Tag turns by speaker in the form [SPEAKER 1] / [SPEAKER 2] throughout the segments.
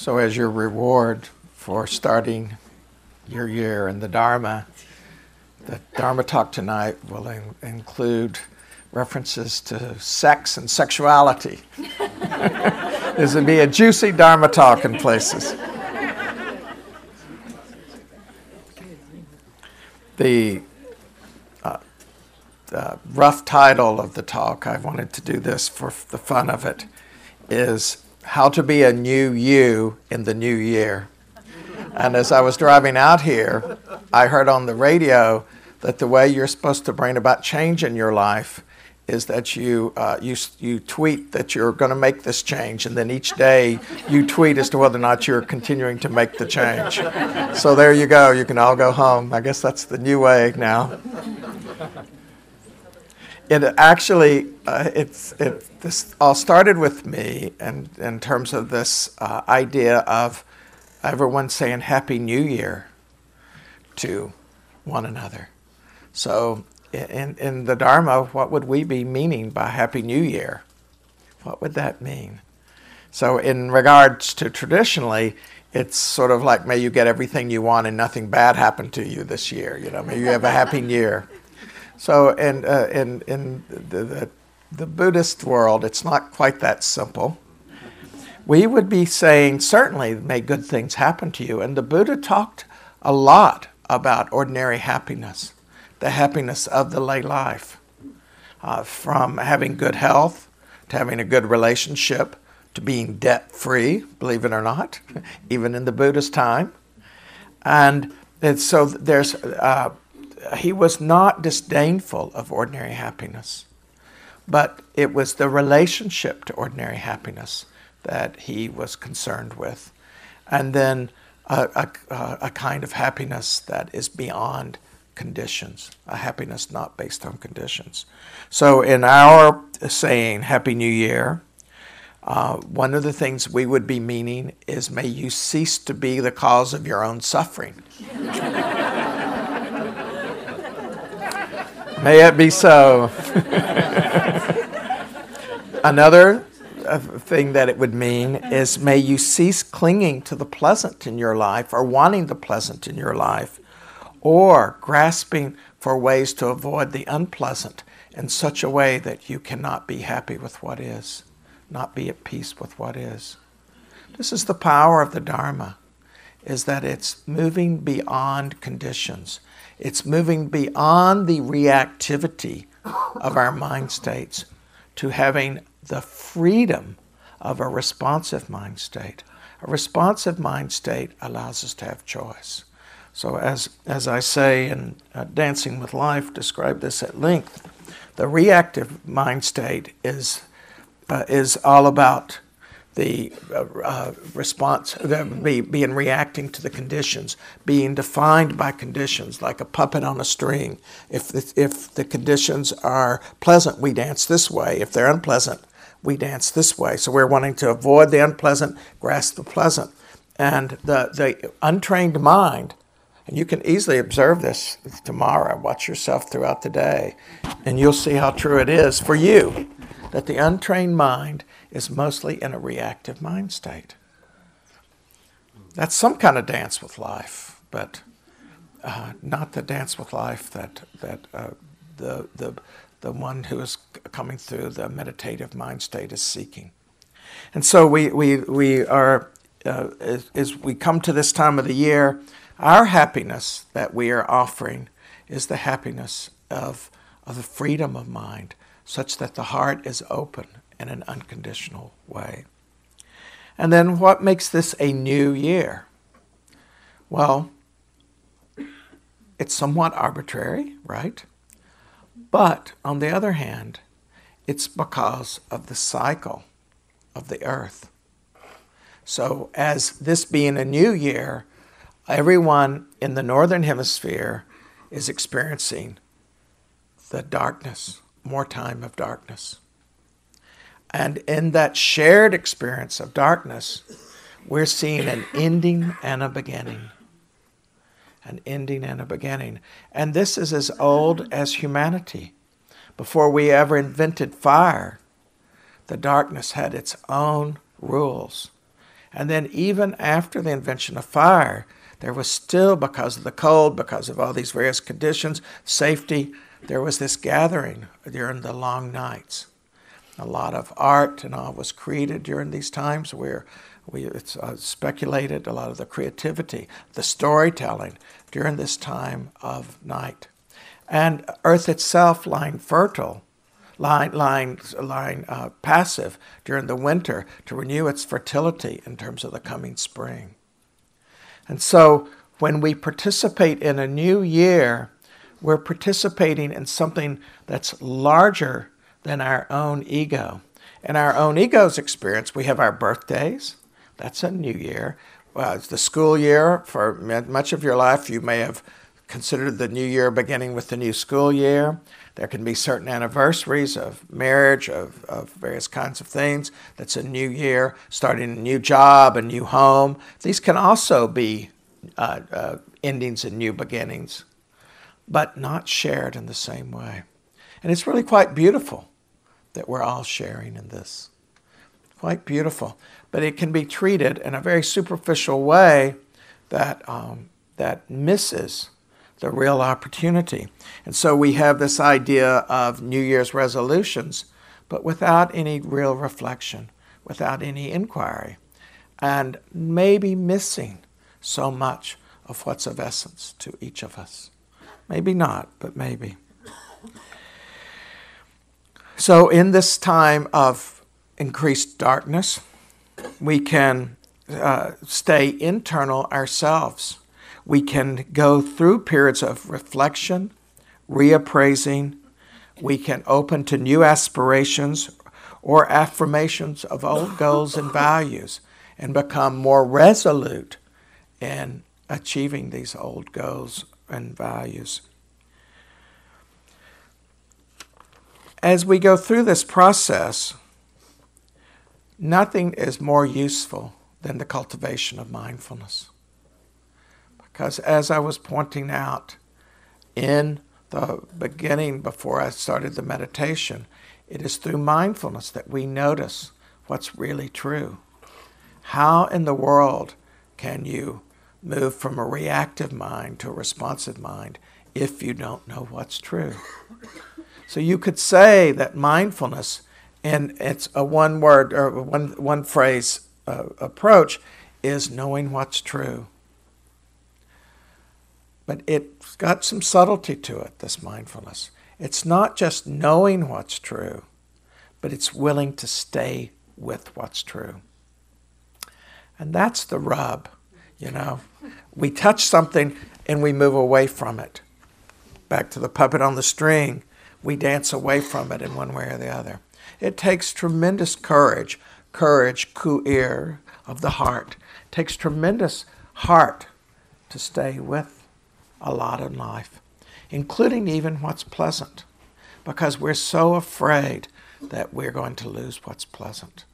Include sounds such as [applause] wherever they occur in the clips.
[SPEAKER 1] So, as your reward for starting your year in the Dharma, the Dharma talk tonight will in- include references to sex and sexuality. [laughs] This would be a juicy Dharma talk in places. The, uh, the rough title of the talk, I wanted to do this for the fun of it, is How to Be a New You in the New Year. And as I was driving out here, I heard on the radio that the way you're supposed to bring about change in your life is that you, uh, you, you tweet that you're going to make this change, and then each day you tweet as to whether or not you're continuing to make the change. So there you go. You can all go home. I guess that's the new way now. It actually, uh, it's, it, this all started with me, and in terms of this uh, idea of everyone saying Happy New Year to one another. So in, in the Dharma, what would we be meaning by Happy New Year? What would that mean? So, in regards to traditionally, it's sort of like, may you get everything you want and nothing bad happen to you this year. You know, may you have a happy [laughs] year. So, in, uh, in, in the, the, the Buddhist world, it's not quite that simple. We would be saying, certainly, may good things happen to you. And the Buddha talked a lot about ordinary happiness the happiness of the lay life. Uh, from having good health to having a good relationship to being debt free, believe it or not, [laughs] even in the Buddhist time. And, so there's, uh, he was not disdainful of ordinary happiness, but it was the relationship to ordinary happiness that he was concerned with. And then a, a, a kind of happiness that is beyond conditions, a happiness not based on conditions. So, in our saying, Happy New Year, uh, one of the things we would be meaning is, May you cease to be the cause of your own suffering. [laughs] May it be so. Another uh, thing that it would mean is may you cease clinging to the pleasant in your life or wanting the pleasant in your life or grasping for ways to avoid the unpleasant in such a way that you cannot be happy with what is, not be at peace with what is. This is the power of the Dharma, is that it's moving beyond conditions. It's moving beyond the reactivity of our mind states to having the freedom of a responsive mind state. A responsive mind state allows us to have choice. So, as, as I say in uh, Dancing with Life, describe this at length, the reactive mind state is, uh, is all about the uh, uh response, the, be, being reacting to the conditions, being defined by conditions, like a puppet on a string. If the, if the conditions are pleasant, we dance this way. If they're unpleasant, we dance this way. So we're wanting to avoid the unpleasant, grasp the pleasant. And the, the untrained mind and you can easily observe this tomorrow. Watch yourself throughout the day, and you'll see how true it is for you that the untrained mind is mostly in a reactive mind state. That's some kind of dance with life, but uh, not the dance with life that, that uh, the, the, the one who is coming through the meditative mind state is seeking. And so we, we, we are, uh, as, as we come to this time of the year, our happiness that we are offering is the happiness of, of the freedom of mind, such that the heart is open in an unconditional way. And then what makes this a new year? Well, it's somewhat arbitrary, right? But on the other hand, it's because of the cycle of the earth. So, as this being a new year, everyone in the northern hemisphere is experiencing the darkness, more time of darkness. And in that shared experience of darkness, we're seeing an ending and a beginning. An ending and a beginning. And this is as old as humanity. Before we ever invented fire, the darkness had its own rules And then, even after the invention of fire, there was still, because of the cold, because of all these various conditions, safety, there was this gathering during the long nights. A lot of art and all was created during these times where we, it's uh, speculated a lot of the creativity, the storytelling during this time of night. And Earth itself lying fertile, lying, lying, lying uh, passive during the winter to renew its fertility in terms of the coming spring. And so when we participate in a new year, we're participating in something that's larger than our own ego. In our own ego's experience, we have our birthdays, that's a new year. Well, it's the school year. For much of your life, you may have considered the new year beginning with the new school year. There can be certain anniversaries of marriage, of, of various kinds of things. That's a new year, starting a new job, a new home. These can also be uh, uh, endings and new beginnings, but not shared in the same way. And it's really quite beautiful that we're all sharing in this. Quite beautiful but it can be treated in a very superficial way that, um, that misses the real opportunity. And so we have this idea of New Year's resolutions, but without any real reflection, without any inquiry, and maybe missing so much of what's of essence to each of us. Maybe not, but maybe. So, in this time of increased darkness, we can uh, stay internal ourselves. We can go through periods of reflection, reappraising. We can open to new aspirations or affirmations of old goals and values and become more resolute in achieving these old goals and values. As we go through this process, Nothing is more useful than the cultivation of mindfulness. Because as I was pointing out in the beginning before I started the meditation, it is through mindfulness that we notice what's really true. How in the world can you move from a reactive mind to a responsive mind if you don't know what's true? So you could say that mindfulness and it's a one word or one one phrase uh, approach is knowing what's true. But it's got some subtlety to it this mindfulness. It's not just knowing what's true but it's willing to stay with what's true. And that's the rub you know. We touch something and we move away from it. Back to the puppet on the string we dance away from it in one way or the other it takes tremendous courage, courage, coeur, of the heart. It takes tremendous heart to stay with a lot in life, including even what's pleasant, because we're so afraid that we're going to lose what's pleasant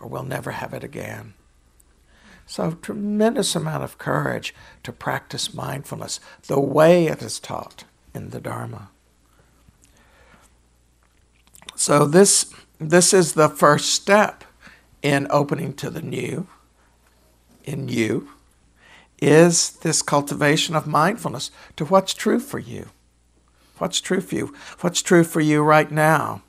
[SPEAKER 1] or we'll never have it again. So, tremendous amount of courage to practice mindfulness the way it is taught in the Dharma. So this this is the first step in opening to the new in you is this cultivation of mindfulness to what's true for you. What's true for you? What's true for you right now?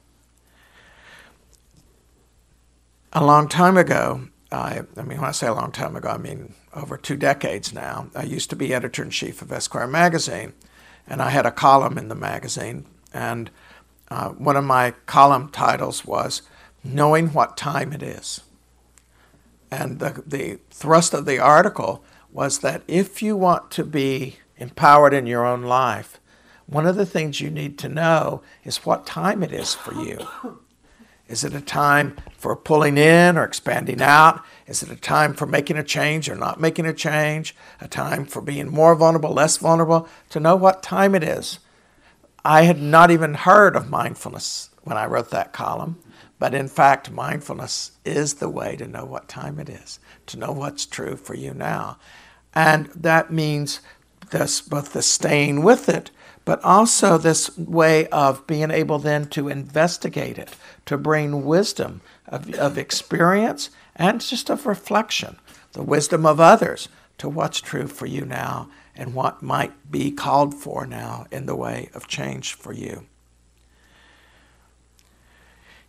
[SPEAKER 1] A long time ago, I, I mean, when I say a long time ago, I mean over two decades now, I used to be editor in chief of Esquire magazine, and I had a column in the magazine, and uh, one of my column titles was Knowing What Time It Is. And the, the thrust of the article was that if you want to be empowered in your own life, one of the things you need to know is what time it is for you. Is it a time for pulling in or expanding out? Is it a time for making a change or not making a change? A time for being more vulnerable, less vulnerable? To know what time it is I had not even heard of mindfulness when I wrote that column, but in fact, mindfulness is the way to know what time it is, to know what's true for you now. And that means this, both the staying with it, but also this way of being able then to investigate it, to bring wisdom of, of experience and just of reflection, the wisdom of others to what's true for you now and what might be called for now in the way of change for you.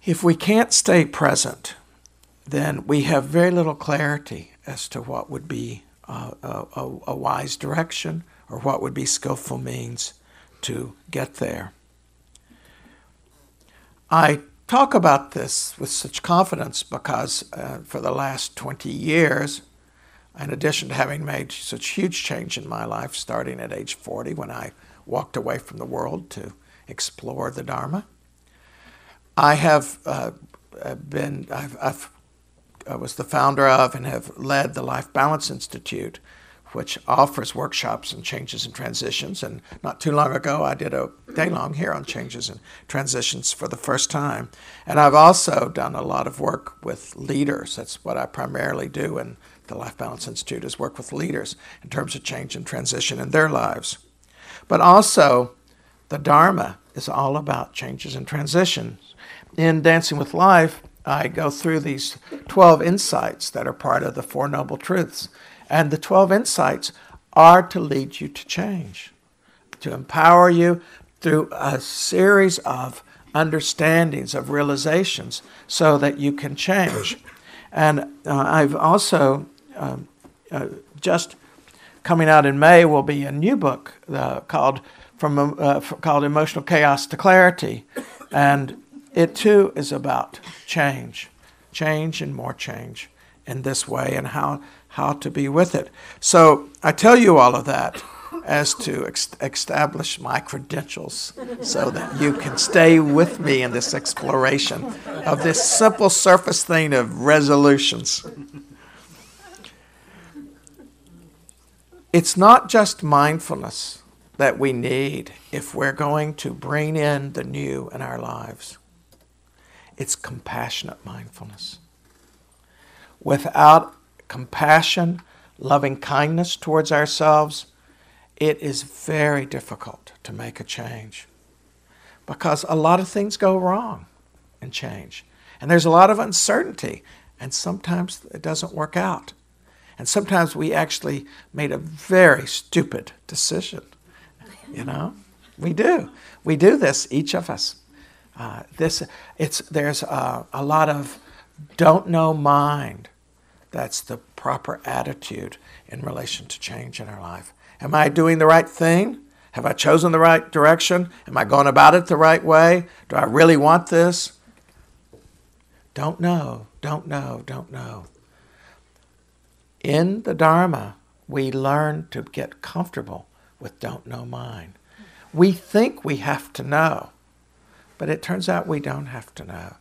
[SPEAKER 1] If we can't stay present, then we have very little clarity as to what would be a, a, a wise direction or what would be skillful means to get there. I talk about this with such confidence because uh, for the last 20 years, in addition to having made such huge change in my life, starting at age 40 when I walked away from the world to explore the Dharma, I have uh, been, I've, I've, i was the founder of and have led the Life Balance Institute, which offers workshops and changes and transitions. And not too long ago, I did a day long here on changes and transitions for the first time. And I've also done a lot of work with leaders. That's what I primarily do in the Life Balance Institute has worked with leaders in terms of change and transition in their lives. But also, the Dharma is all about changes and transitions. In Dancing with Life, I go through these 12 insights that are part of the Four Noble Truths. And the 12 insights are to lead you to change, to empower you through a series of understandings, of realizations, so that you can change. And uh, I've also um, uh, just coming out in May will be a new book uh, called from uh, called Emotional Chaos to Clarity, and it too is about change, change and more change in this way, and how how to be with it. So I tell you all of that as to ex- establish my credentials so that you can stay with me in this exploration of this simple surface thing of resolutions. It's not just mindfulness that we need if we're going to bring in the new in our lives. It's compassionate mindfulness. Without compassion, loving kindness towards ourselves, it is very difficult to make a change because a lot of things go wrong in change. And there's a lot of uncertainty, and sometimes it doesn't work out. And sometimes we actually made a very stupid decision. You know, we do. We do this, each of us. Uh, this, it's, there's a, a lot of don't know mind that's the proper attitude in relation to change in our life. Am I doing the right thing? Have I chosen the right direction? Am I going about it the right way? Do I really want this? Don't know, don't know, don't know. In the Dharma, we learn to get comfortable with don't know mind. We think we have to know, but it turns out we don't have to know.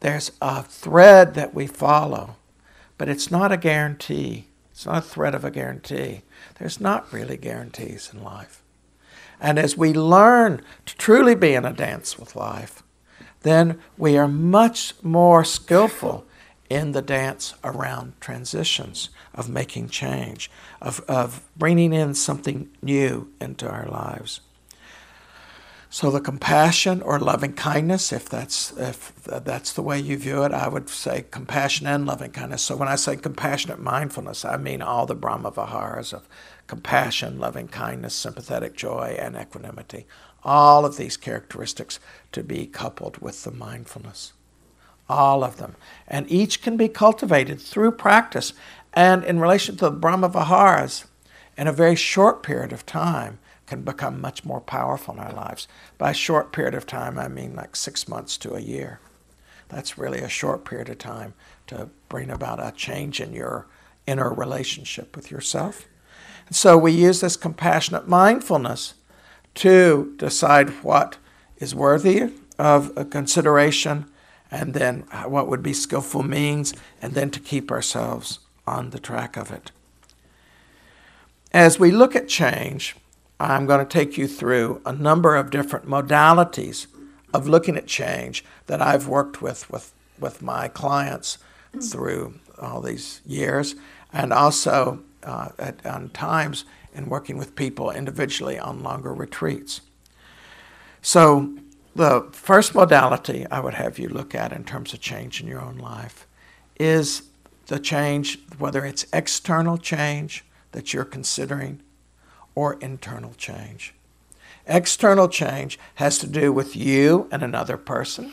[SPEAKER 1] There's a thread that we follow but it's not a guarantee. It's not a thread of a guarantee. There's not really guarantees in life. And as we learn to truly be in a dance with life, then we are much more skillful in the dance around transitions, of making change, of, of bringing in something new into our lives. So the compassion or loving kindness, if that's if that's the way you view it, I would say compassion and loving kindness. So when I say compassionate mindfulness, I mean all the Brahma Viharas of compassion, loving kindness, sympathetic joy, and equanimity. All of these characteristics to be coupled with the mindfulness. All of them. And each can be cultivated through practice. And in relation to the Brahma Viharas, in a very short period of time, can become much more powerful in our lives. By a short period of time, I mean like six months to a year. That's really a short period of time to bring about a change in your inner relationship with yourself. And so we use this compassionate mindfulness to decide what is worthy of consideration and then what would be skillful means, and then to keep ourselves on the track of it. As we look at change, I'm going to take you through a number of different modalities of looking at change that I've worked with with, with my clients through all these years, and also uh, at on times in working with people individually on longer retreats. So, the first modality I would have you look at in terms of change in your own life is the change, whether it's external change that you're considering or internal change. External change has to do with you and another person.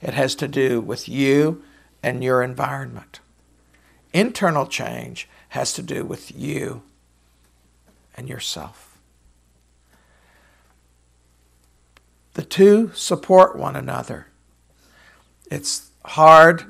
[SPEAKER 1] It has to do with you and your environment. Internal change has to do with you and yourself. The two support one another. It's hard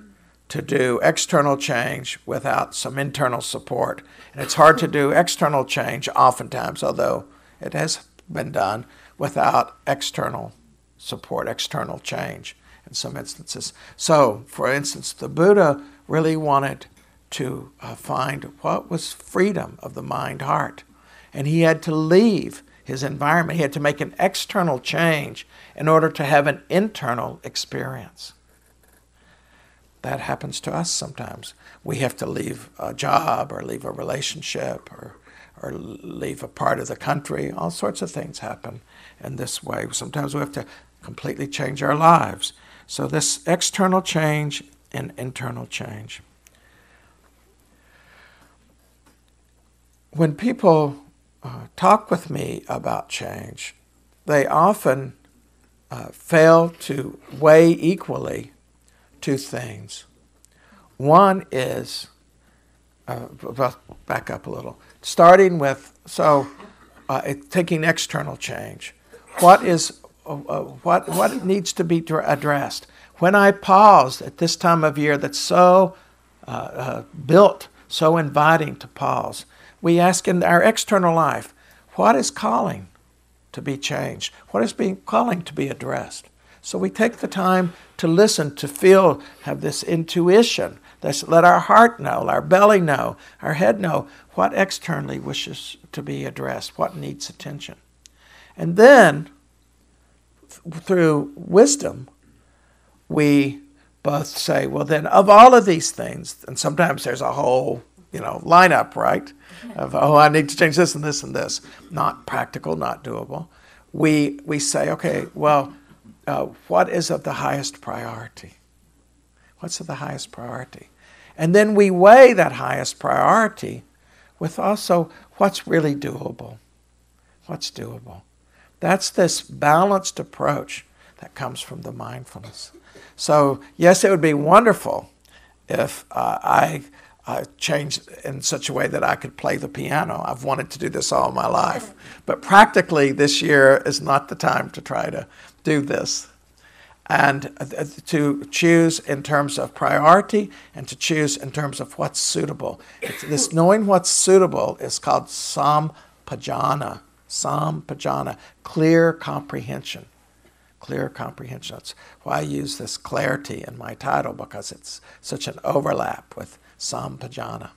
[SPEAKER 1] to do external change without some internal support. And it's hard to do external change oftentimes, although it has been done without external support, external change in some instances. So, for instance, the Buddha really wanted to uh, find what was freedom of the mind heart. And he had to leave his environment, he had to make an external change in order to have an internal experience that happens to us sometimes. We have to leave a job or leave a relationship or, or leave a part of the country. All sorts of things happen in this way. Sometimes we have to completely change our lives. So, this external change and internal change. When people uh, talk with me about change, they often uh, fail to weigh equally two things. One is, uh, back up a little, starting with, so uh, taking external change. What is, uh, uh, what, what needs to be addressed? When I pause at this time of year that's so built, so inviting to pause, we ask in our external life, what is calling to be changed? What is being calling to be addressed? So we take the time to listen, to feel, have this intuition. Let our heart know, our belly know, our head know what externally wishes to be addressed, what needs attention. And then, through wisdom, we both say, well, then, of all of these things, and sometimes there's a whole you know lineup, right? Of oh, I need to change this and this and this. Not practical, not doable. We we say, okay, well, uh, what is of the highest priority? What's of the highest priority? And then we weigh that highest priority with also what's really doable. What's doable? That's this balanced approach that comes from the mindfulness. So, yes, it would be wonderful if uh, I uh, changed in such a way that I could play the piano. I've wanted to do this all my life. But practically, this year is not the time to try to do this. And uh, to choose in terms of priority and to choose in terms of what's suitable. this knowing what's suitable is called sampajana. Sampajana, clear comprehension. Clear comprehension. That's why I use this clarity in my title because it's such an overlap with sampajana.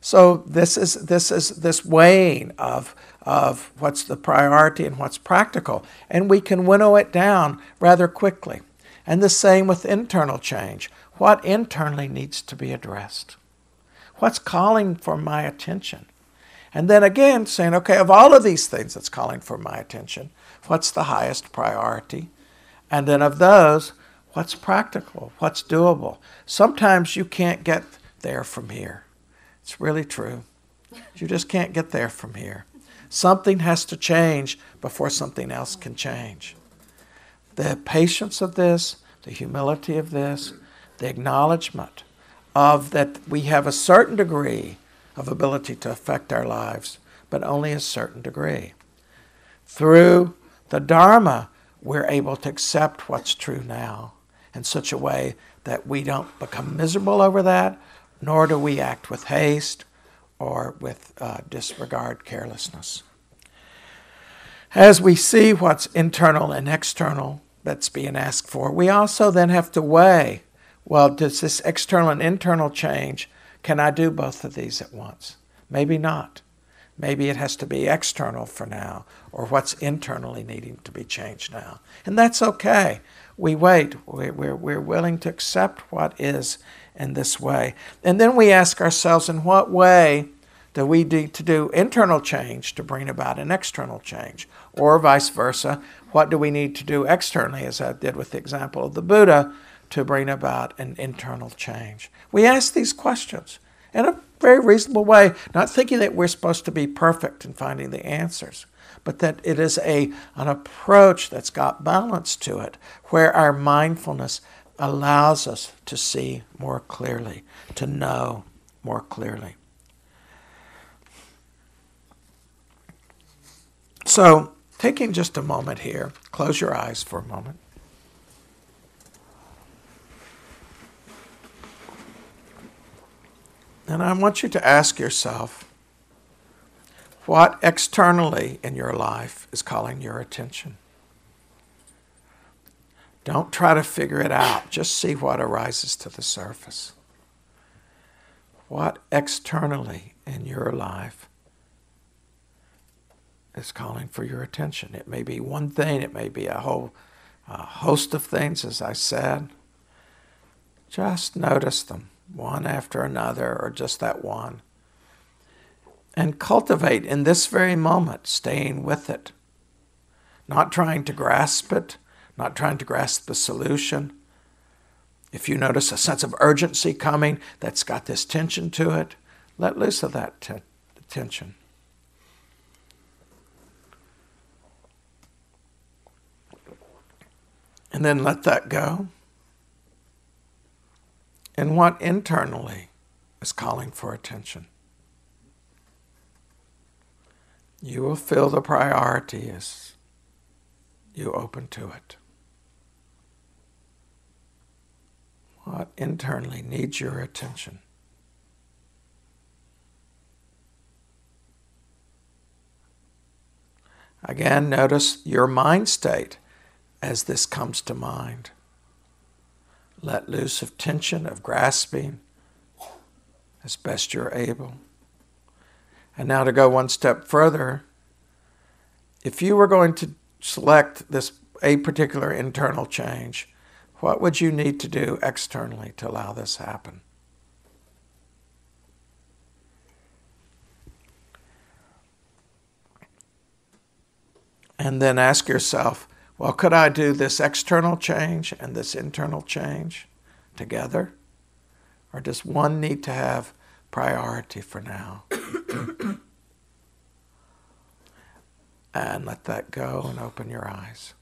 [SPEAKER 1] So this is this is this weighing of of what's the priority and what's practical, and we can winnow it down rather quickly. And the same with internal change. What internally needs to be addressed? What's calling for my attention? And then again, saying, okay, of all of these things that's calling for my attention, what's the highest priority? And then of those, what's practical? What's doable? Sometimes you can't get there from here. It's really true. You just can't get there from here. Something has to change before something else can change. The patience of this, the humility of this, the acknowledgement of that we have a certain degree of ability to affect our lives, but only a certain degree. Through the Dharma, we're able to accept what's true now in such a way that we don't become miserable over that, nor do we act with haste or with uh, disregard, carelessness. As we see what's internal and external that's being asked for, we also then have to weigh well, does this external and internal change, can I do both of these at once? Maybe not. Maybe it has to be external for now, or what's internally needing to be changed now. And that's okay. We wait. We're, we're willing to accept what is in this way. And then we ask ourselves, in what way do we need to do internal change to bring about an external change? Or vice versa, what do we need to do externally, as I did with the example of the Buddha, to bring about an internal change? We ask these questions in a very reasonable way, not thinking that we're supposed to be perfect in finding the answers, but that it is a, an approach that's got balance to it, where our mindfulness allows us to see more clearly, to know more clearly. So, taking just a moment here, close your eyes for a moment. And I want you to ask yourself what externally in your life is calling your attention. Don't try to figure it out, just see what arises to the surface. What externally in your life is calling for your attention? It may be one thing, it may be a whole uh, host of things, as I said. Just notice them, one after another, or just that one. And cultivate in this very moment, staying with it, not trying to grasp it not trying to grasp the solution. If you notice a sense of urgency coming that's got this tension to it, let loose of that t- tension. And then let that go. And what internally is calling for attention? You will feel the priority as you open to it. What internally needs your attention. Again, notice your mind state as this comes to mind. Let loose of tension, of grasping, as best you're able. And now to go one step further, if you were going to select this a particular internal change, what would you need to do externally to allow this happen? And then ask yourself, well, could I do this external change and this internal change together? Or does one need to have priority for now? [coughs] and let that go and open your eyes.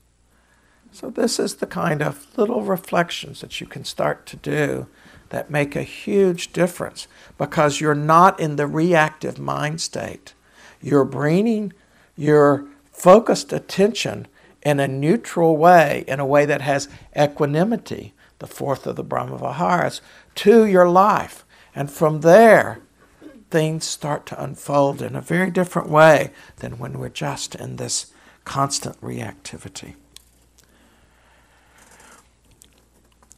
[SPEAKER 1] So, this is the kind of little reflections that you can start to do that make a huge difference because you're not in the reactive mind state. You're bringing your focused attention in a neutral way, in a way that has equanimity, the fourth of the Brahma Viharas, to your life. And from there, things start to unfold in a very different way than when we're just in this constant reactivity.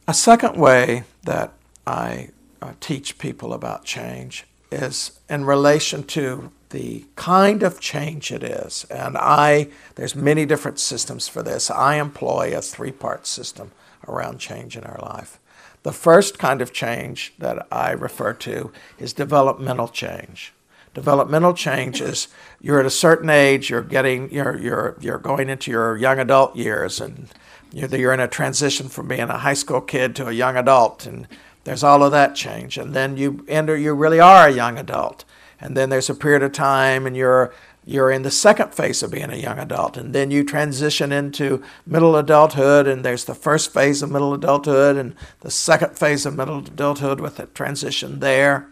[SPEAKER 1] A second way that I uh, teach people about change is in relation to the kind of change it is. And I, there's many different systems for this. I employ a three part system around change in our life. The first kind of change that I refer to is developmental change. Developmental change is you're at a certain age, you're getting, you're, you're, you're going into your young adult years, and you're in a transition from being a high school kid to a young adult, and there's all of that change. And then you enter, you really are a young adult. And then there's a period of time, and you're you're in the second phase of being a young adult, and then you transition into middle adulthood, and there's the first phase of middle adulthood and the second phase of middle adulthood with a transition there.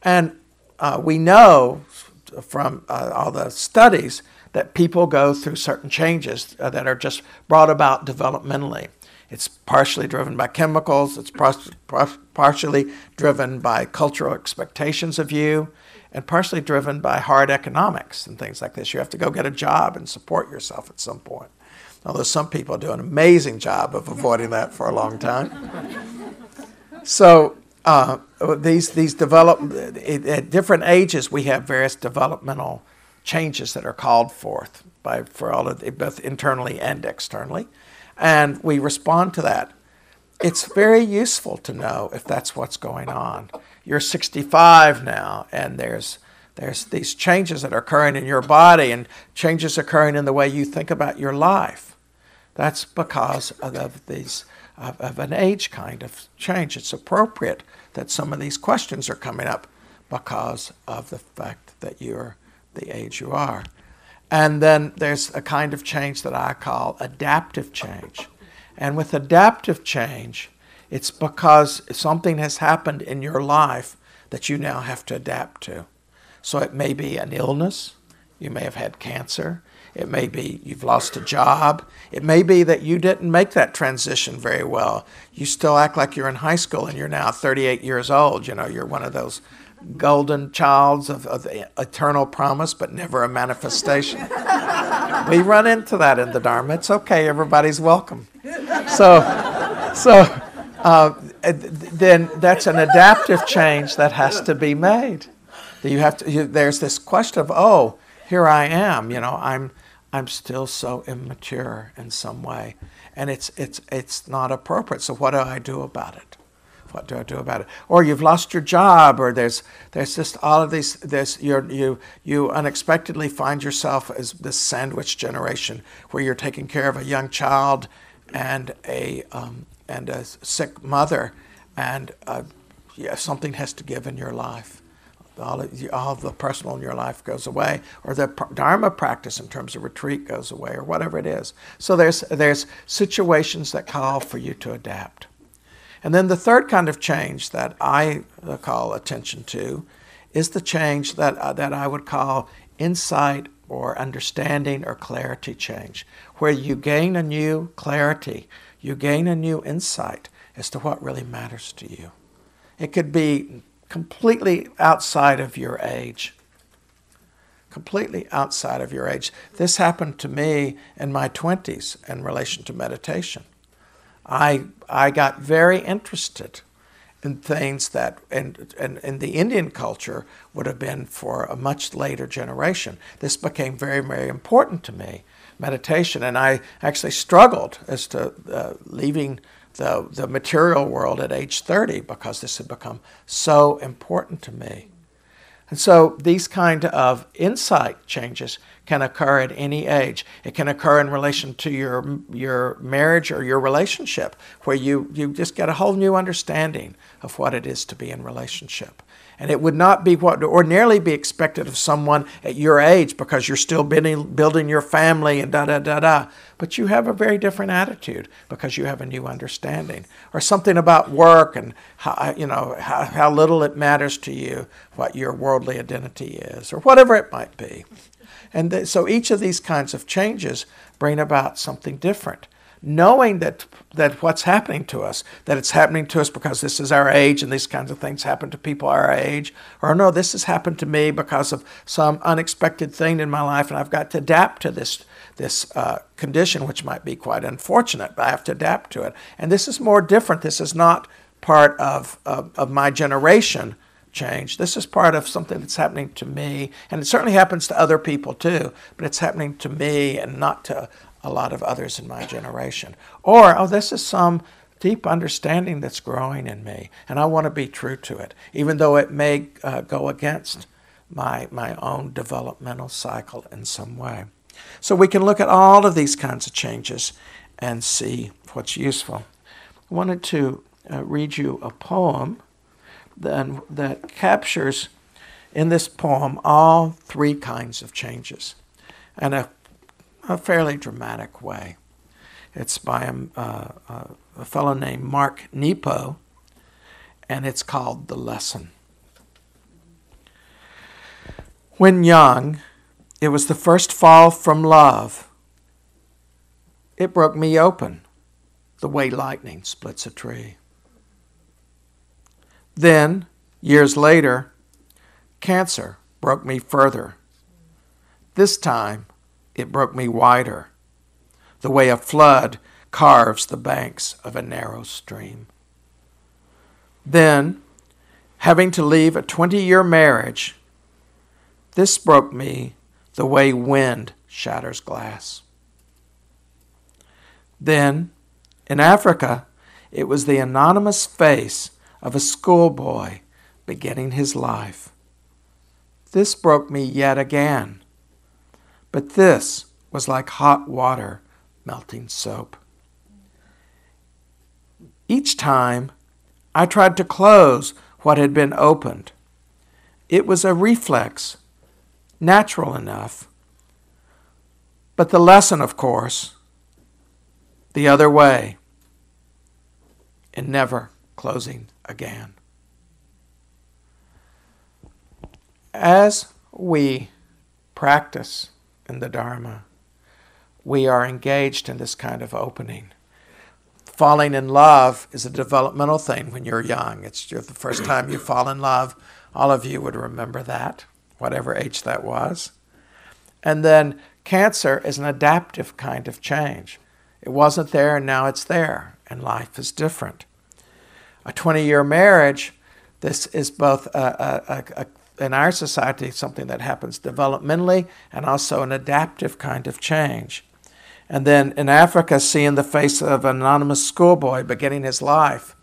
[SPEAKER 1] And uh, we know from uh, all the studies that people go through certain changes uh, that are just brought about developmentally. It's partially driven by chemicals, it's partially driven by cultural expectations of you, and partially driven by hard economics and things like this. You have to go get a job and support yourself at some point. Although some people do an amazing job of avoiding that for a long time. [laughs] so, uh, these, these develop, at different ages, we have various developmental changes that are called forth by for all of the, both internally and externally, and we respond to that. It's very useful to know if that's what's going on. You're 65 now, and there's there's these changes that are occurring in your body and changes occurring in the way you think about your life. That's because of these of, of an age kind of change. It's appropriate that some of these questions are coming up because of the fact that you're the age you are. And then there's a kind of change that I call adaptive change. And with adaptive change, it's because something has happened in your life that you now have to adapt to. So it may be an illness, you may have had cancer, it may be you've lost a job. It may be that you didn't make that transition very well. You still act like you're in high school and you're now 38 years old. You know, you're one of those golden childs of, of eternal promise, but never a manifestation. [laughs] we run into that in the Dharma. It's okay, everybody's welcome. So, so uh, then that's an adaptive change that has to be made. You have to, you, there's this question of, oh, here I am, you know, I'm I'm still so immature in some way, and it's it's it's not appropriate. So what do I do about it? What do I do about it? Or you've lost your job, or there's there's just all of these. There's you you you unexpectedly find yourself as this sandwich generation where you're taking care of a young child and a um, and a sick mother, and uh, yeah, something has to give in your life all of, all of the personal in your life goes away, or the Dharma practice in terms of retreat goes away, or whatever it is. So there's, there's situations that call for you to adapt. And then the third kind of change that I call attention to is the change that, uh, that I would call insight or understanding or clarity change, where you gain a new clarity, you gain a new insight as to what really matters to you. It could be completely outside of your age. Completely outside of your age. This happened to me in my 20s in relation to meditation. I, I got very interested in things that in, in, the Indian culture would have been for a much later generation. This became very, very important to me, meditation. And I actually struggled as to uh, leaving the, the material world at age 30 because this had become so important to me. And so these kind of insight changes can occur at any age. It can occur in relation to your, your marriage or your relationship, where you, you just get a whole new understanding of what it is to be in relationship. And it would not be what would ordinarily be expected of someone at your age because you're still building, your family and da da da da. But you have a very different attitude because you have a new understanding. Or something about work and how, you know, how, how little it matters to you what your worldly identity is, or whatever it might be. And th- so each of these kinds of changes bring about something different knowing that that what's happening to us, that it's happening to us because this is our age and these kinds of things happen to people our age, or no, this has happened to me because of some unexpected thing in my life, and I've got to adapt to this this uh, condition, which might be quite unfortunate, but I have to adapt to it. And this is more different. This is not part of of, of my generation change. This is part of something that's happening to me, and it certainly happens to other people too, but it's happening to me and not to a lot of others in my generation. Or, oh, this is some deep understanding that's growing in me, and I want to be true to it, even though it may uh, go against my, my own developmental cycle in some way. So we can look at all of these kinds of changes and see what's useful. I wanted to uh, read you a poem that, that captures in this poem all three kinds of changes. And a a fairly dramatic way. It's by a, a fellow named Mark Nepo, and it's called The Lesson. When young, it was the first fall from love. It broke me open, the way lightning splits a tree. Then, years later, cancer broke me further. This time, it broke me wider, the way a flood carves the banks of a narrow stream. Then, having to leave a 20 year marriage, this broke me the way wind shatters glass. Then, in Africa, it was the anonymous face of a schoolboy beginning his life. This broke me yet again. But this was like hot water melting soap. Each time I tried to close what had been opened. It was a reflex, natural enough. But the lesson, of course, the other way, and never closing again. As we practice in the Dharma, we are engaged in this kind of opening. Falling in love is a developmental thing when you're young. It's the first [coughs] time you fall in love. All of you would remember that, whatever age that was. And then cancer is an adaptive kind of change. It wasn't there and now it's there, and life is different. A 20 year marriage, this is both a, a, a, in our society something that happens developmentally and also an adaptive kind of change. And then in Africa, seeing the face of an anonymous schoolboy beginning his life,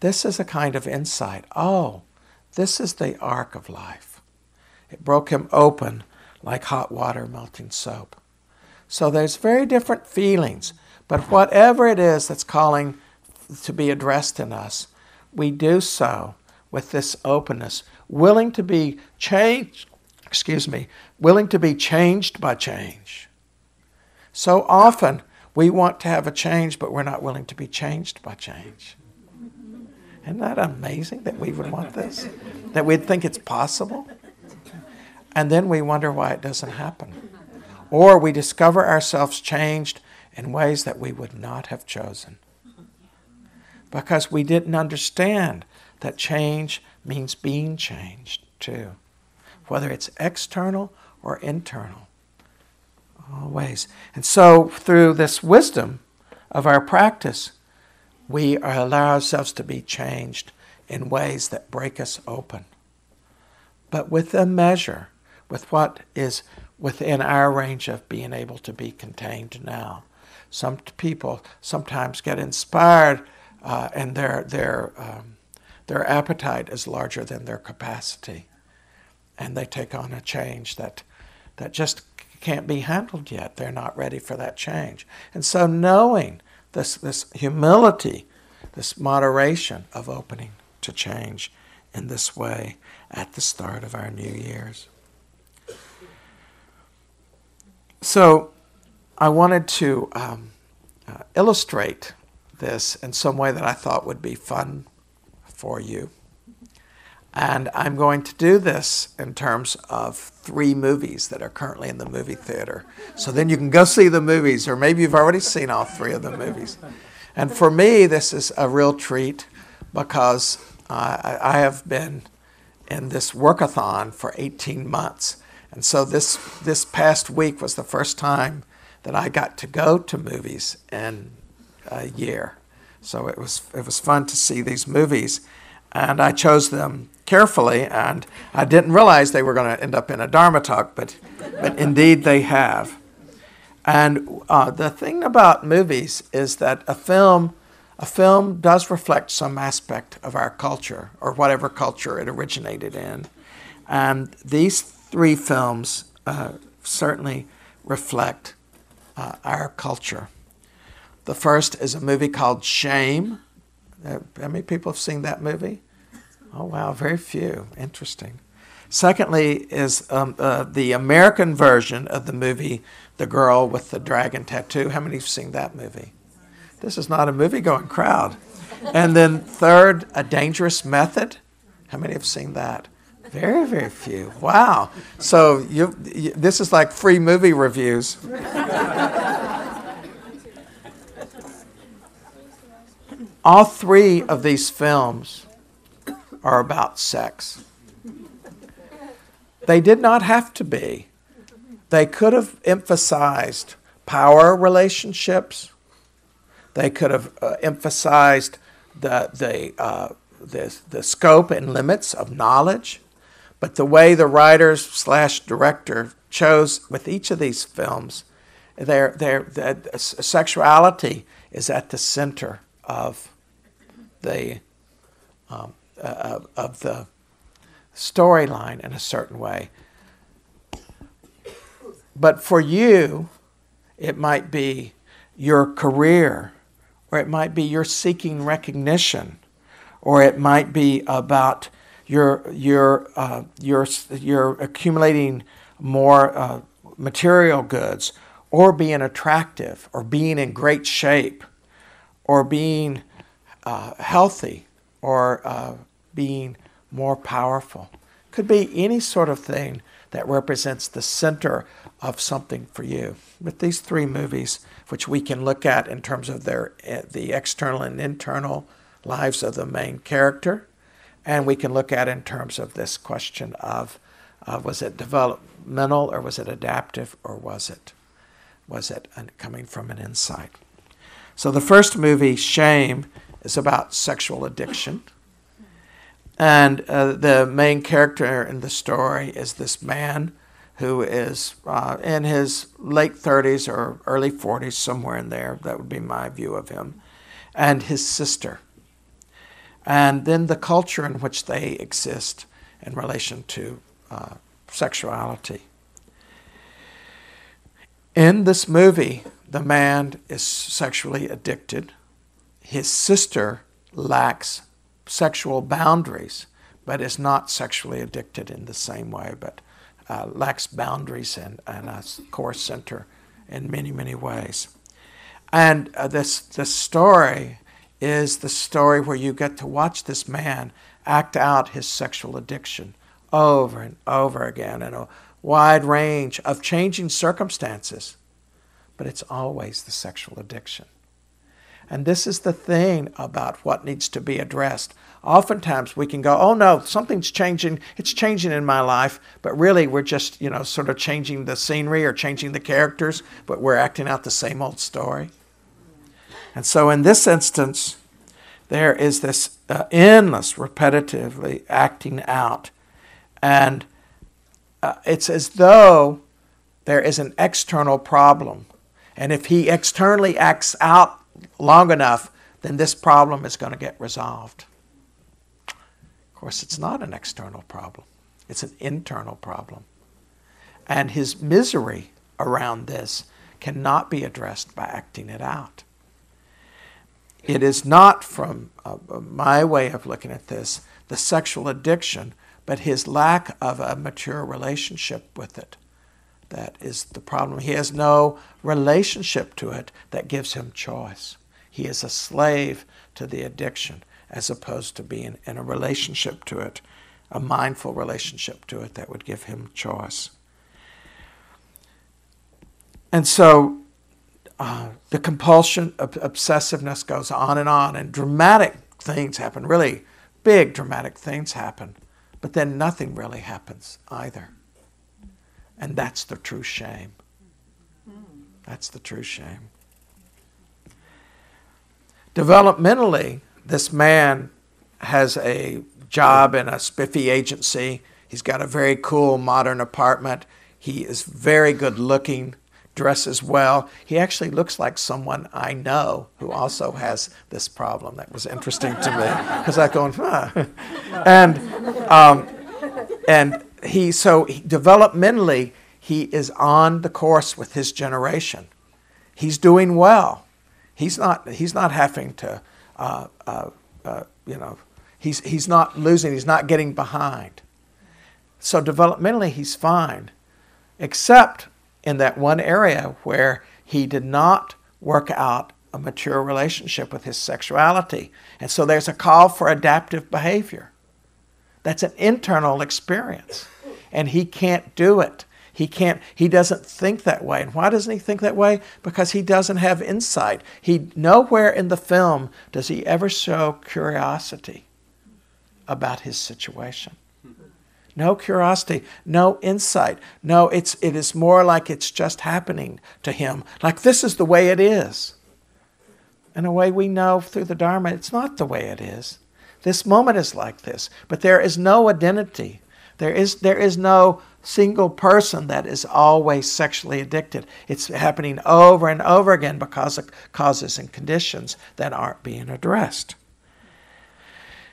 [SPEAKER 1] this is a kind of insight. Oh, this is the arc of life. It broke him open like hot water melting soap. So there's very different feelings, but whatever it is that's calling to be addressed in us, we do so with this openness, willing to be changed, excuse me, willing to be changed by change. So often we want to have a change, but we're not willing to be changed by change. Isn't that amazing that we would want this? That we'd think it's possible? And then we wonder why it doesn't happen. Or we discover ourselves changed in ways that we would not have chosen. Because we didn't understand that change means being changed too, whether it's external or internal. Always. And so, through this wisdom of our practice, we allow ourselves to be changed in ways that break us open. But with a measure, with what is within our range of being able to be contained now. Some people sometimes get inspired uh, and their, their um, their appetite is larger than their capacity. And they take on a change that, that just can't be handled yet. They're not ready for that change. And so, knowing this, this humility, this moderation of opening to change in this way at the start of our new years. So, I wanted to um, uh, illustrate this in some way that I thought would be fun for you. And I'm going to do this in terms of three movies that are currently in the movie theater. So then you can go see the movies, or maybe you've already seen all three of the movies. And for me, this is a real treat because uh, I have been in this workathon for 18 months. And so this, this past week was the first time that I got to go to movies in a year. So it was it was fun to see these movies, and I chose them carefully, and I didn't realize they were going to end up in a Dharma talk, but but indeed they have. And uh, the thing about movies is that a film a film does reflect some aspect of our culture or whatever culture it originated in, and these three films uh, certainly reflect uh, our culture. The first is a movie called Shame. Uh, how many people have seen that movie? Oh, wow, very few. Interesting. Secondly, is um, uh, the American version of the movie The Girl with the Dragon Tattoo. How many have seen that movie? This is not a movie going crowd. And then third, A Dangerous Method. How many have seen that? Very, very few. Wow. So you, you this is like free movie reviews. [laughs] All three of these films are about sex. They did not have to be. They could have emphasized power relationships. They could have uh, emphasized the, the, uh, the, the scope and limits of knowledge. But the way the writers slash director chose with each of these films, their, their, their sexuality is at the center of the um, uh, of the storyline in a certain way. but for you, it might be your career, or it might be your seeking recognition, or it might be about your your uh, your your accumulating more uh, material goods, or being attractive, or being in great shape, or being uh, healthy, or uh, being more powerful. Could be any sort of thing that represents the center of something for you. With these three movies, which we can look at in terms of their eh, the external and internal lives of the main character, and we can look at in terms of this question of uh, was it developmental or was it adaptive or was it was it coming from an insight? So the first movie, Shame, is about sexual addiction. And uh, the main character in the story is this man who is uh, in his late 30s or early 40s, somewhere in there. That would be my view of him. And his sister. And then the culture in which they exist in relation to uh, sexuality. In this movie, the man is sexually addicted. His sister lacks sexual boundaries, but is not sexually addicted in the same way, but uh, lacks boundaries and, and a core center in many, many ways. And uh, this, this story is the story where you get to watch this man act out his sexual addiction over and over again in a wide range of changing circumstances. But it's always the sexual addiction. And this is the thing about what needs to be addressed. Oftentimes we can go, oh no, something's changing. It's changing in my life. But really, we're just, you know, sort of changing the scenery or changing the characters, but we're acting out the same old story. And so in this instance, there is this uh, endless, repetitively acting out. And uh, it's as though there is an external problem. And if he externally acts out long enough, then this problem is going to get resolved. Of course, it's not an external problem, it's an internal problem. And his misery around this cannot be addressed by acting it out. It is not, from uh, my way of looking at this, the sexual addiction, but his lack of a mature relationship with it. That is the problem. He has no relationship to it that gives him choice. He is a slave to the addiction as opposed to being in a relationship to it, a mindful relationship to it that would give him choice. And so uh, the compulsion, ob- obsessiveness goes on and on, and dramatic things happen, really big dramatic things happen, but then nothing really happens either. And that's the true shame. That's the true shame. Developmentally, this man has a job in a spiffy agency. He's got a very cool modern apartment. He is very good looking, dresses well. He actually looks like someone I know who also has this problem. That was interesting to me [laughs] because I go, huh. and um, and he so he, developmentally he is on the course with his generation. He's doing well. He's not, he's not having to, uh, uh, uh, you know, he's, he's not losing, he's not getting behind. So developmentally, he's fine, except in that one area where he did not work out a mature relationship with his sexuality. And so there's a call for adaptive behavior. That's an internal experience, and he can't do it. He can't, he doesn't think that way. And why doesn't he think that way? Because he doesn't have insight. He nowhere in the film does he ever show curiosity about his situation. No curiosity, no insight. No, it's it is more like it's just happening to him. Like this is the way it is. In a way we know through the Dharma, it's not the way it is. This moment is like this, but there is no identity. There is, there is no single person that is always sexually addicted. It's happening over and over again because of causes and conditions that aren't being addressed.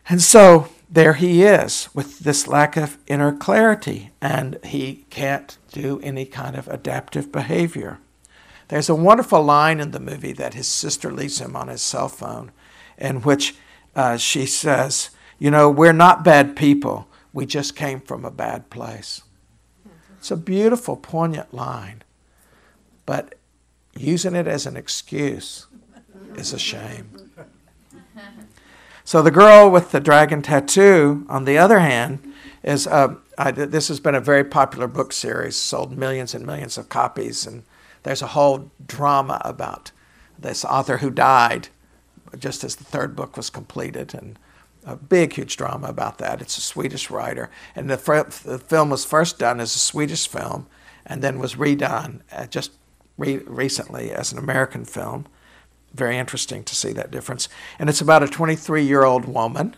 [SPEAKER 1] And so there he is with this lack of inner clarity, and he can't do any kind of adaptive behavior. There's a wonderful line in the movie that his sister leaves him on his cell phone, in which uh, she says, You know, we're not bad people. We just came from a bad place. It's a beautiful, poignant line, but using it as an excuse is a shame. So the girl with the dragon tattoo, on the other hand, is uh, I, this has been a very popular book series, sold millions and millions of copies, and there's a whole drama about this author who died just as the third book was completed, and a big, huge drama about that. It's a Swedish writer, and the, fr- the film was first done as a Swedish film, and then was redone uh, just re- recently as an American film. Very interesting to see that difference. And it's about a 23 year old woman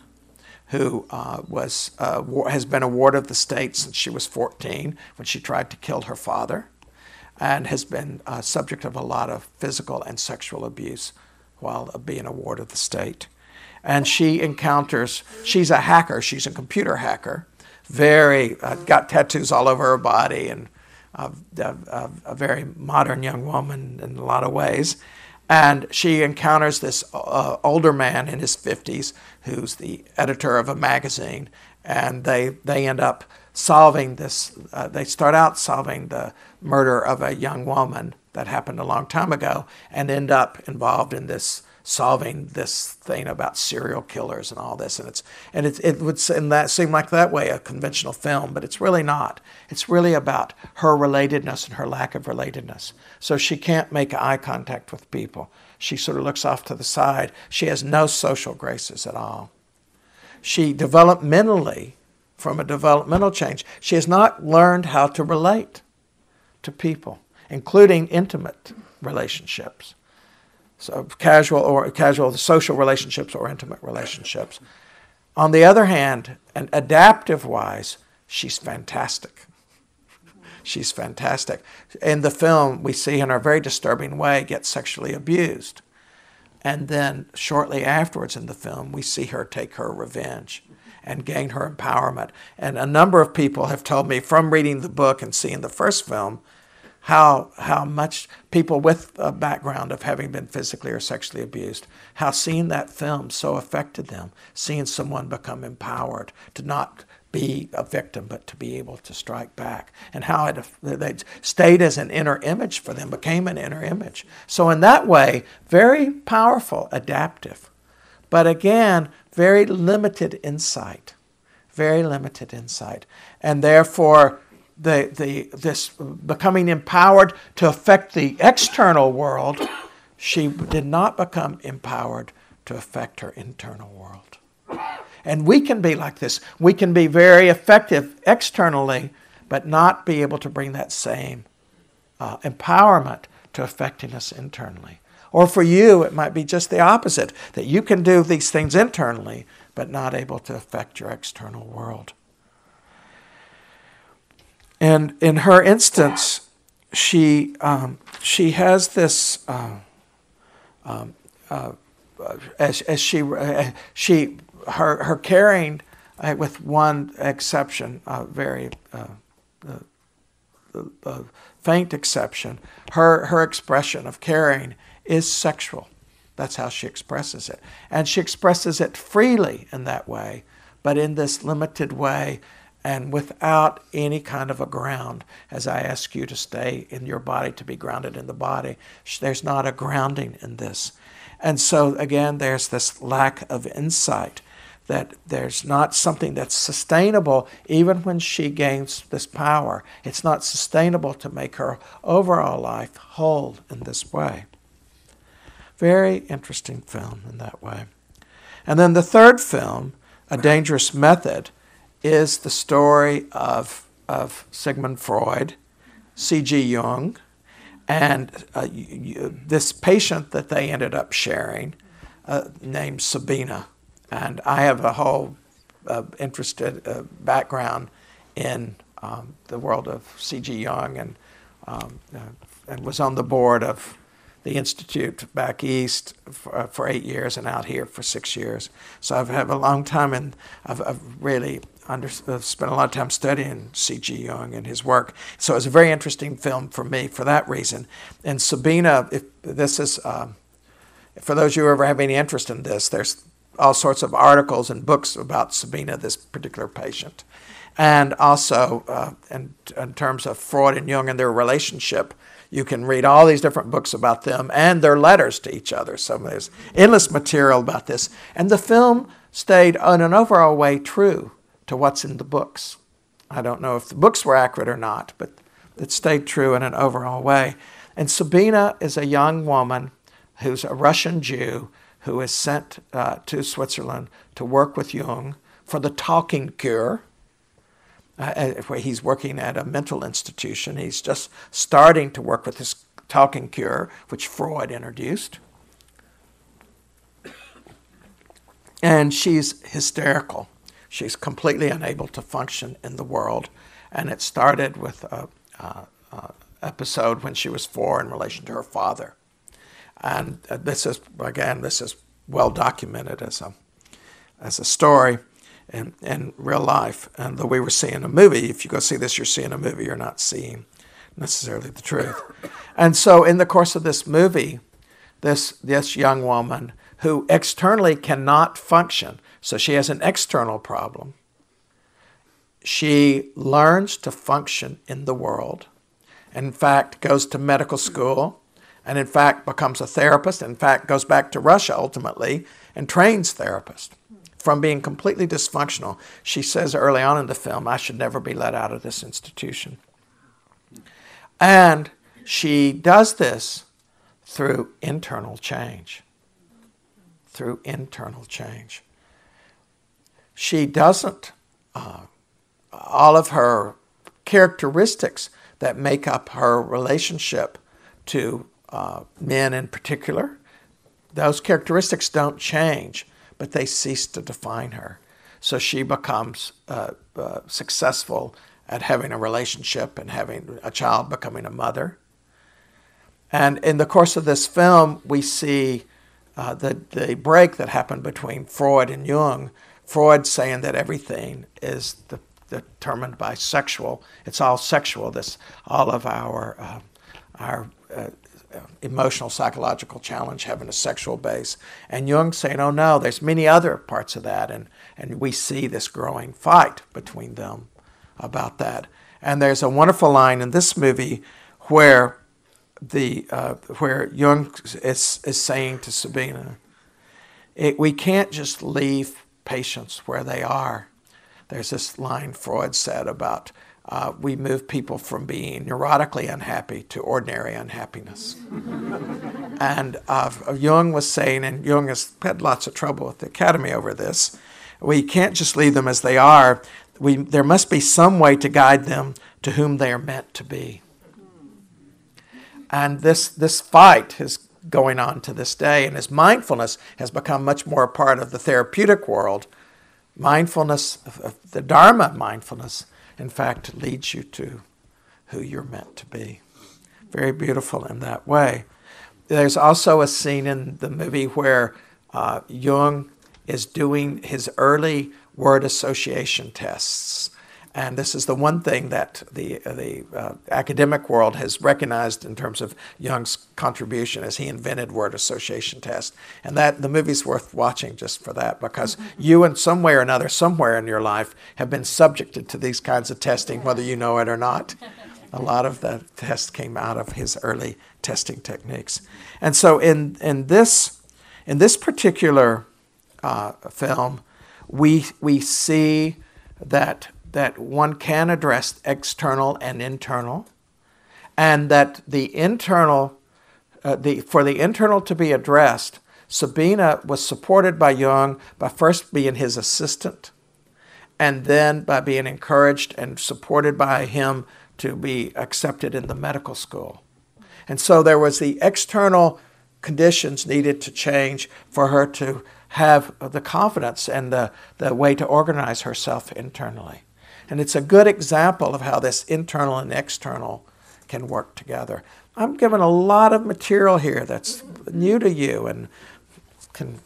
[SPEAKER 1] who uh, was, uh, has been a ward of the state since she was 14 when she tried to kill her father and has been uh, subject of a lot of physical and sexual abuse while being a ward of the state. And she encounters, she's a hacker, she's a computer hacker, very, uh, got tattoos all over her body, and a, a, a, very modern young woman in a lot of ways. And she encounters this uh, older man in his 50s who's the editor of a magazine, and they, they end up solving this. Uh, they start out solving the murder of a young woman that happened a long time ago and end up involved in this solving this thing about serial killers and all this. And it's and it, it would seem that seem like that way a conventional film but it's really not. It's really about her relatedness and her lack of relatedness. So she can't make eye contact with people. She sort of looks off to the side. She has no social graces at all. She developmentally from a developmental change. She has not learned how to relate to people, including intimate relationships. So casual or casual social relationships or intimate relationships. On the other hand, and adaptive wise, she's fantastic. She's fantastic. In the film, we see her in a very disturbing way get sexually abused. And then shortly afterwards in the film, we see her take her revenge and gain her empowerment. And a number of people have told me from reading the book and seeing the first film how, how much people with a background of having been physically or sexually abused, how seeing that film so affected them, seeing someone become empowered to not be a victim, but to be able to strike back, and how it they stayed as an inner image for them, became an inner image. So in that way, very powerful, adaptive. But again, very limited insight, very limited insight. And therefore, the, the, this becoming empowered to affect the external world, she did not become empowered to affect her internal world. And we can be like this. We can be very effective externally, but not be able to bring that same uh, empowerment to affecting us internally. Or for you, it might be just the opposite that you can do these things internally, but not able to affect your external world. And in her instance, she, um, she has this, uh, um, uh, as, as she, uh, she her, her caring, uh, with one exception, a very uh, faint exception, her, her expression of caring is sexual. That's how she expresses it. And she expresses it freely in that way, but in this limited way and without any kind of a ground. As I ask you to stay in your body, to be grounded in the body, there's not a grounding in this. And so, again, there's this lack of insight that there's not something that's sustainable even when she gains this power. It's not sustainable to make her overall life whole in this way. Very interesting film in that way. And then the third film, A Dangerous Method, is the story of, of Sigmund Freud, C.G. Jung, and uh, this patient that they ended up sharing uh, named Sabina. And I have a whole uh, interested uh, background in um, the world of C.G. Jung and, um, uh, and was on the board of the institute back east for, uh, for, eight years and out here for six years. So I've had a long time, and I've, I've really under, I've spent a lot of time studying C.G. Jung and his work. So it's a very interesting film for me for that reason. And Sabina, if this is, um, for those of you who ever have any interest in this, there's all sorts of articles and books about Sabina, this particular patient. And also, uh, in, in terms of Freud and Jung and their relationship, you can read all these different books about them and their letters to each other. So there's endless material about this. And the film stayed, in an overall way, true to what's in the books. I don't know if the books were accurate or not, but it stayed true in an overall way. And Sabina is a young woman who's a Russian Jew who is sent uh, to Switzerland to work with Jung for the talking cure. Uh, uh, where he's working at a mental institution. He's just starting to work with this talking cure, which Freud introduced. And she's hysterical. She's completely unable to function in the world. And it started with a, a, a episode when she was four in relation to her father. And uh, this is, again, this is well documented as a, as a story in, in real life. And though we were seeing a movie, if you go see this, you're seeing a movie, you're not seeing necessarily the truth. And so, in the course of this movie, this, this young woman who externally cannot function, so she has an external problem, she learns to function in the world. In fact, goes to medical school and in fact becomes a therapist, in fact goes back to Russia ultimately and trains therapists from being completely dysfunctional. She says early on in the film, I should never be let out of this institution. And she does this through internal change. Through internal change. She doesn't, uh, all of her characteristics that make up her relationship to uh, men in particular, those characteristics don't change but they cease to define her. So she becomes uh, uh, successful at having a relationship and having a child becoming a mother. And in the course of this film, we see uh, the, the break that happened between Freud and Jung. Freud saying that everything is the, determined by sexual, it's all sexual, this, all of our, uh, our uh, emotional psychological challenge having a sexual base. And jung saying oh no there's many other parts of that and, and we see this growing fight between them about that. And there's a wonderful line in this movie where the uh, where jung is, is saying to sabina it, we can't just leave patients where they are there's this line freud said about uh, we move people from being neurotically unhappy to ordinary unhappiness. [laughs] and uh, Jung was saying, and Jung has had lots of trouble with the Academy over this, we can't just leave them as they are. We, there must be some way to guide them to whom they are meant to be. And this, this fight is going on to this day, and as mindfulness has become much more a part of the therapeutic world. Mindfulness, the Dharma mindfulness, in fact, leads you to who you're meant to be. Very beautiful in that way. There's also a scene in the movie where uh, Jung is doing his early word association tests. And this is the one thing that the, the uh, academic world has recognized in terms of Jung's contribution as he invented word association test. And that the movie's worth watching just for that because you, in some way or another, somewhere in your life, have been subjected to these kinds of testing, whether you know it or not. [laughs] A lot of the tests came out of his early testing techniques. And so in, in, this, in this particular uh, film, we, we see that that one can address external and internal, and that the internal, uh, the, for the internal to be addressed, Sabina was supported by Jung by first being his assistant, and then by being encouraged and supported by him to be accepted in the medical school. And so there was the external conditions needed to change for her to have the confidence and the, the way to organize herself internally. And it's a good example of how this internal and external can work together. I'm giving a lot of material here that's new to you and can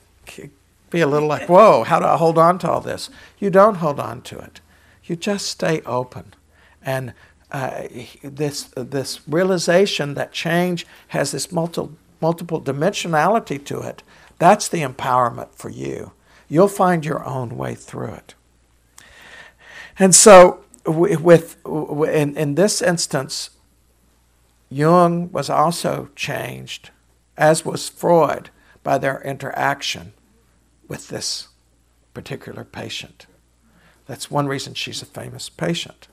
[SPEAKER 1] be a little like, whoa, how do I hold on to all this? You don't hold on to it. You just stay open. And uh, this, this realization that change has this multiple, multiple dimensionality to it, that's the empowerment for you. You'll find your own way through it. And so, with, in, in this instance, Jung was also changed, as was Freud, by their interaction with this particular patient. That's one reason she's a famous patient.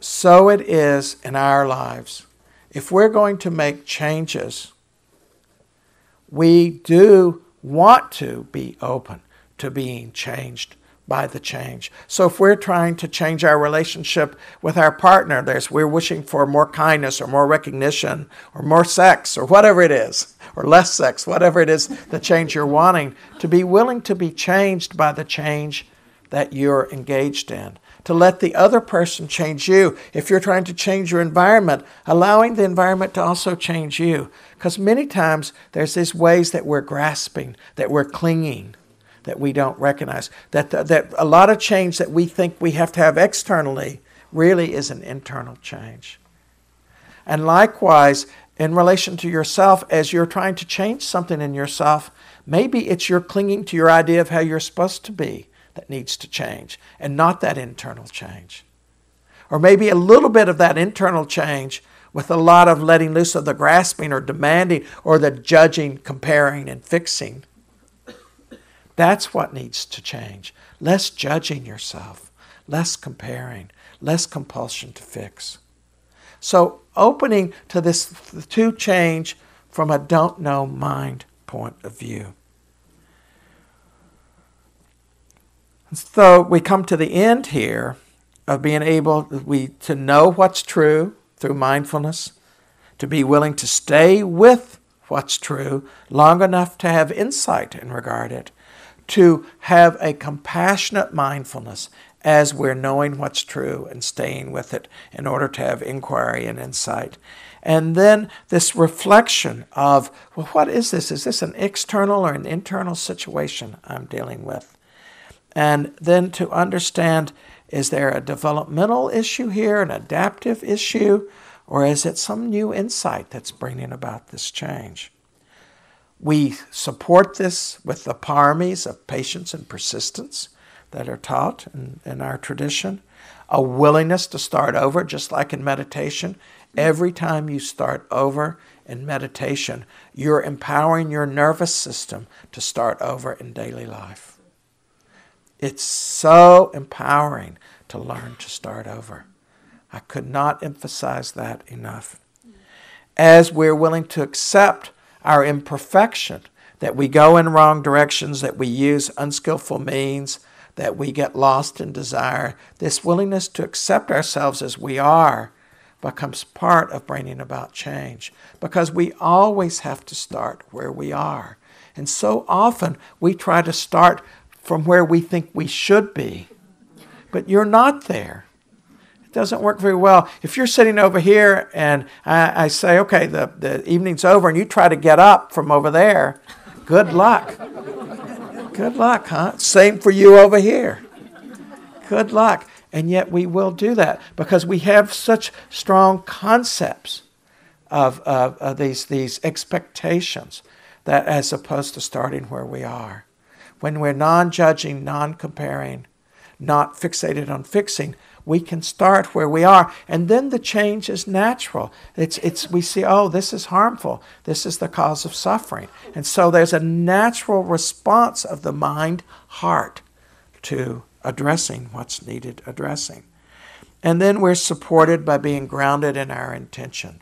[SPEAKER 1] So it is in our lives. If we're going to make changes, we do want to be open to being changed by the change. So if we're trying to change our relationship with our partner, there's we're wishing for more kindness or more recognition or more sex or whatever it is, or less sex, whatever it is the change you're wanting, to be willing to be changed by the change that you're engaged in. To let the other person change you. If you're trying to change your environment, allowing the environment to also change you. Because many times there's these ways that we're grasping, that we're clinging, that we don't recognize. That, that a lot of change that we think we have to have externally really is an internal change. And likewise, in relation to yourself, as you're trying to change something in yourself, maybe it's your clinging to your idea of how you're supposed to be that needs to change and not that internal change. Or maybe a little bit of that internal change with a lot of letting loose of the grasping or demanding or the judging, comparing, and fixing that's what needs to change. Less judging yourself, less comparing, less compulsion to fix. So, opening to this to change from a don't know mind point of view. So we come to the end here of being able we to know what's true through mindfulness, to be willing to stay with what's true long enough to have insight in regard it, to have a compassionate mindfulness as we're knowing what's true and staying with it in order to have inquiry and insight. And then this reflection of, well, what is this? Is this an external or an internal situation I'm dealing with? And then to understand is there a developmental issue here, an adaptive issue, or is it some new insight that's bringing about this change? We support this with the paramis of patience and persistence that are taught in, in our tradition. A willingness to start over, just like in meditation. Every time you start over in meditation, you're empowering your nervous system to start over in daily life. It's so empowering to learn to start over. I could not emphasize that enough. As we're willing to accept our imperfection, that we go in wrong directions, that we use unskillful means, that we get lost in desire. This willingness to accept ourselves as we are becomes part of bringing about change because we always have to start where we are. And so often we try to start from where we think we should be, but you're not there. It doesn't work very well. If you're sitting over here and I, I say, okay, the, the evening's over, and you try to get up from over there, good luck. Good luck, huh? Same for you over here. Good luck. And yet we will do that because we have such strong concepts of, of, of, these, these expectations that as opposed to starting where we are. When we're non judging, non comparing, not fixated on fixing, we can start where we are. And then the change is natural. It's, it's we see oh this is harmful. This is the cause of suffering. And so there's a natural response of the mind heart to addressing what's needed addressing. And then we're supported by being grounded in our intention.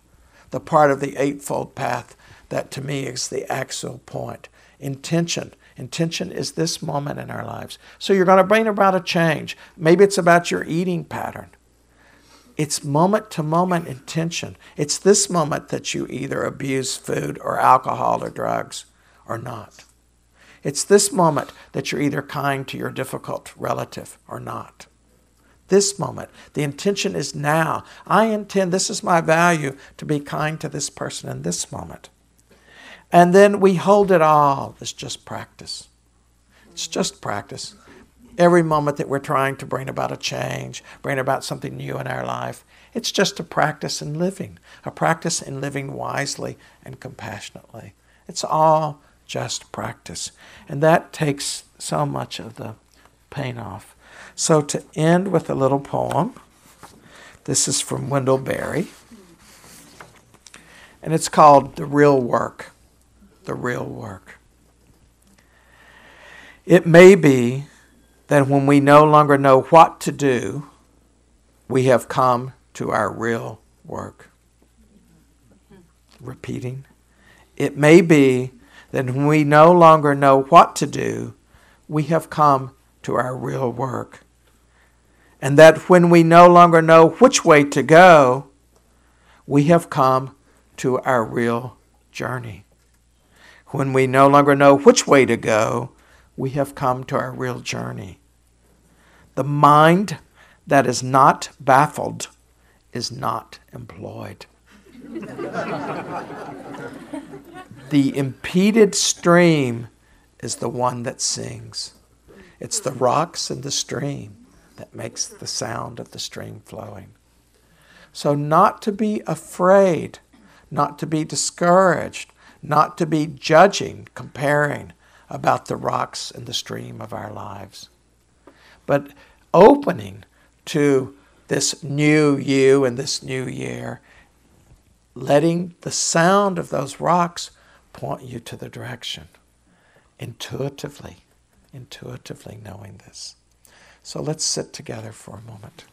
[SPEAKER 1] The part of the eightfold path that to me is the axial point. Intention Intention is this moment in our lives. So you're going to bring about a change. Maybe it's about your eating pattern. It's moment to moment intention. It's this moment that you either abuse food or alcohol or drugs or not. It's this moment that you're either kind to your difficult relative or not. this moment. The intention is now. I intend, this is my value, to be kind to this person in this moment. And then we hold it all It's just practice. It's just practice. Every moment that we're trying to bring about a change, bring about something new in our life, it's just a practice in living, a practice in living wisely and compassionately. It's all just practice. And that takes so much of the pain off. So, to end with a little poem, this is from Wendell Berry, and it's called The Real Work. The Real Work. It may be that when we no longer know what to do, we have come to our real work. Repeating. It may be that when we no longer know what to do, we have come to our real work and that when we no longer know which way to go, we have come to our real journey. When we no longer know which way to go, we have come to our real journey. The mind that is not baffled is not employed. [laughs] the impeded stream is the one that sings. It's the rocks and the stream that makes the sound of the stream flowing. So, not to be afraid, not to be discouraged, not to be judging, comparing about the rocks and the stream of our lives, but opening to this new you and this new year, letting the sound of those rocks point you to the direction, intuitively, intuitively knowing this. So let's sit together for a moment.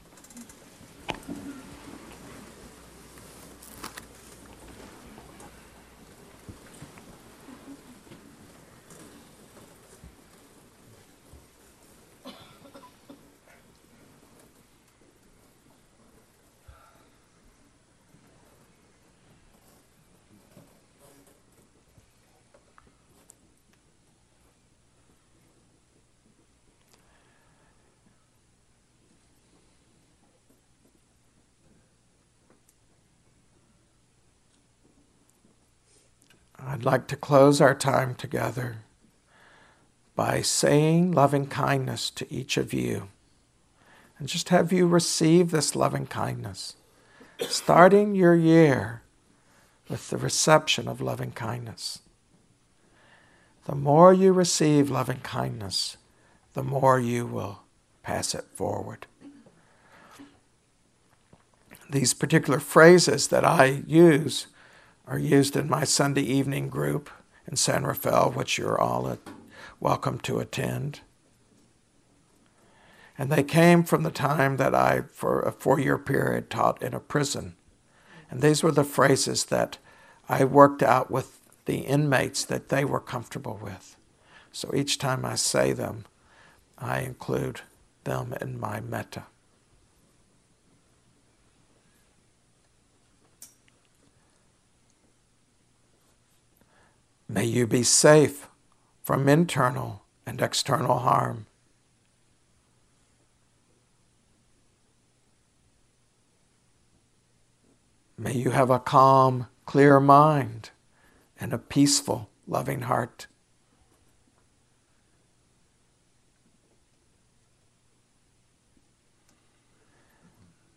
[SPEAKER 1] I'd like to close our time together by saying loving kindness to each of you and just have you receive this loving kindness, starting your year with the reception of loving kindness. The more you receive loving kindness, the more you will pass it forward. These particular phrases that I use are used in my Sunday evening group in San Rafael, which you're all welcome to attend. And they came from the time that I, for a four year period, taught in a prison. And these were the phrases that I worked out with the inmates that they were comfortable with. So each time I say them, I include them in my metta. May you be safe from internal and external harm. May you have a calm, clear mind and a peaceful, loving heart.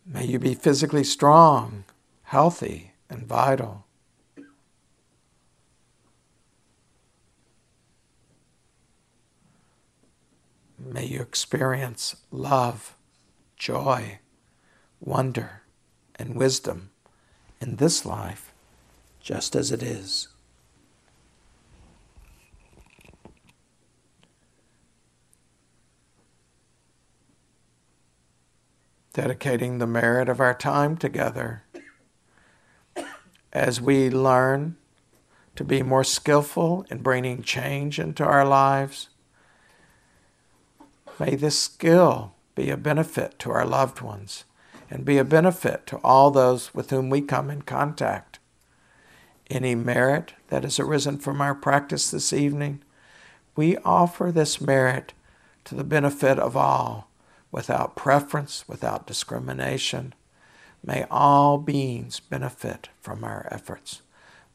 [SPEAKER 1] May you be physically strong, healthy, and vital. May you experience love, joy, wonder, and wisdom in this life just as it is. Dedicating the merit of our time together as we learn to be more skillful in bringing change into our lives May this skill be a benefit to our loved ones and be a benefit to all those with whom we come in contact. Any merit that has arisen from our practice this evening, we offer this merit to the benefit of all without preference, without discrimination. May all beings benefit from our efforts.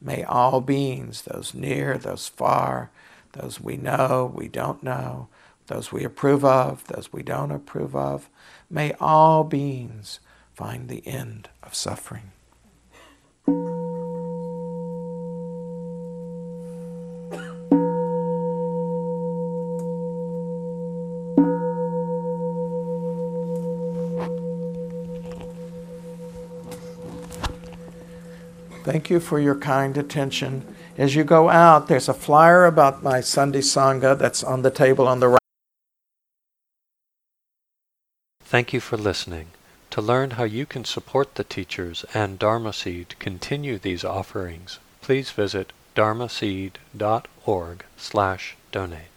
[SPEAKER 1] May all beings, those near, those far, those we know, we don't know, those we approve of, those we don't approve of, may all beings find the end of suffering. Thank you for your kind attention. As you go out, there's a flyer about my Sunday Sangha that's on the table on the right.
[SPEAKER 2] Thank you for listening. To learn how you can support the teachers and Dharma Seed continue these offerings, please visit dharma dharmaseed.org slash donate.